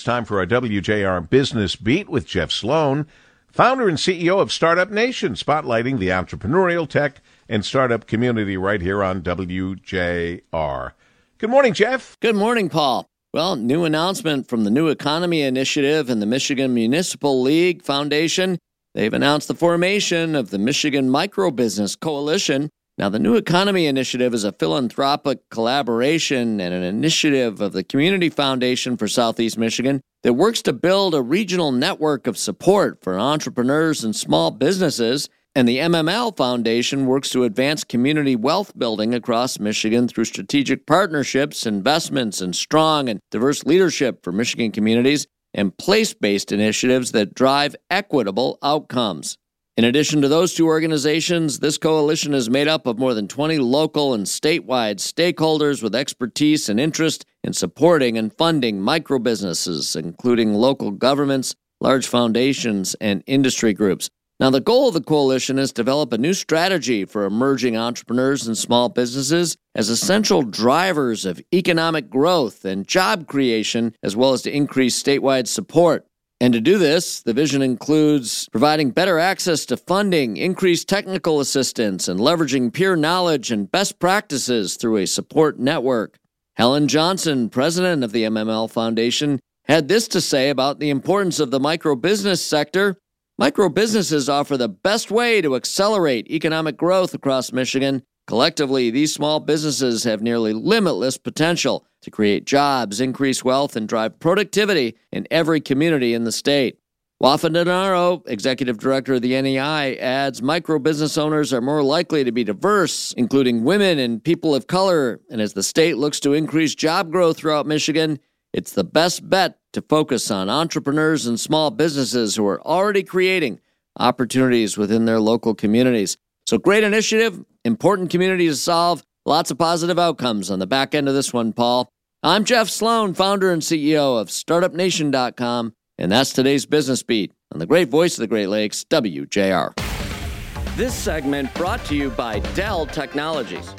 It's time for our WJR Business Beat with Jeff Sloan, founder and CEO of Startup Nation, spotlighting the entrepreneurial tech and startup community right here on WJR. Good morning, Jeff. Good morning, Paul. Well, new announcement from the New Economy Initiative and the Michigan Municipal League Foundation. They've announced the formation of the Michigan Micro Business Coalition now, the New Economy Initiative is a philanthropic collaboration and an initiative of the Community Foundation for Southeast Michigan that works to build a regional network of support for entrepreneurs and small businesses. And the MML Foundation works to advance community wealth building across Michigan through strategic partnerships, investments, and strong and diverse leadership for Michigan communities and place based initiatives that drive equitable outcomes. In addition to those two organizations, this coalition is made up of more than 20 local and statewide stakeholders with expertise and interest in supporting and funding micro businesses, including local governments, large foundations, and industry groups. Now, the goal of the coalition is to develop a new strategy for emerging entrepreneurs and small businesses as essential drivers of economic growth and job creation, as well as to increase statewide support. And to do this, the vision includes providing better access to funding, increased technical assistance, and leveraging peer knowledge and best practices through a support network. Helen Johnson, president of the MML Foundation, had this to say about the importance of the micro business sector. Micro businesses offer the best way to accelerate economic growth across Michigan Collectively, these small businesses have nearly limitless potential to create jobs, increase wealth, and drive productivity in every community in the state. Wafa executive director of the NEI, adds micro business owners are more likely to be diverse, including women and people of color. And as the state looks to increase job growth throughout Michigan, it's the best bet to focus on entrepreneurs and small businesses who are already creating opportunities within their local communities. So, great initiative, important community to solve, lots of positive outcomes on the back end of this one, Paul. I'm Jeff Sloan, founder and CEO of StartupNation.com, and that's today's Business Beat on the great voice of the Great Lakes, WJR. This segment brought to you by Dell Technologies.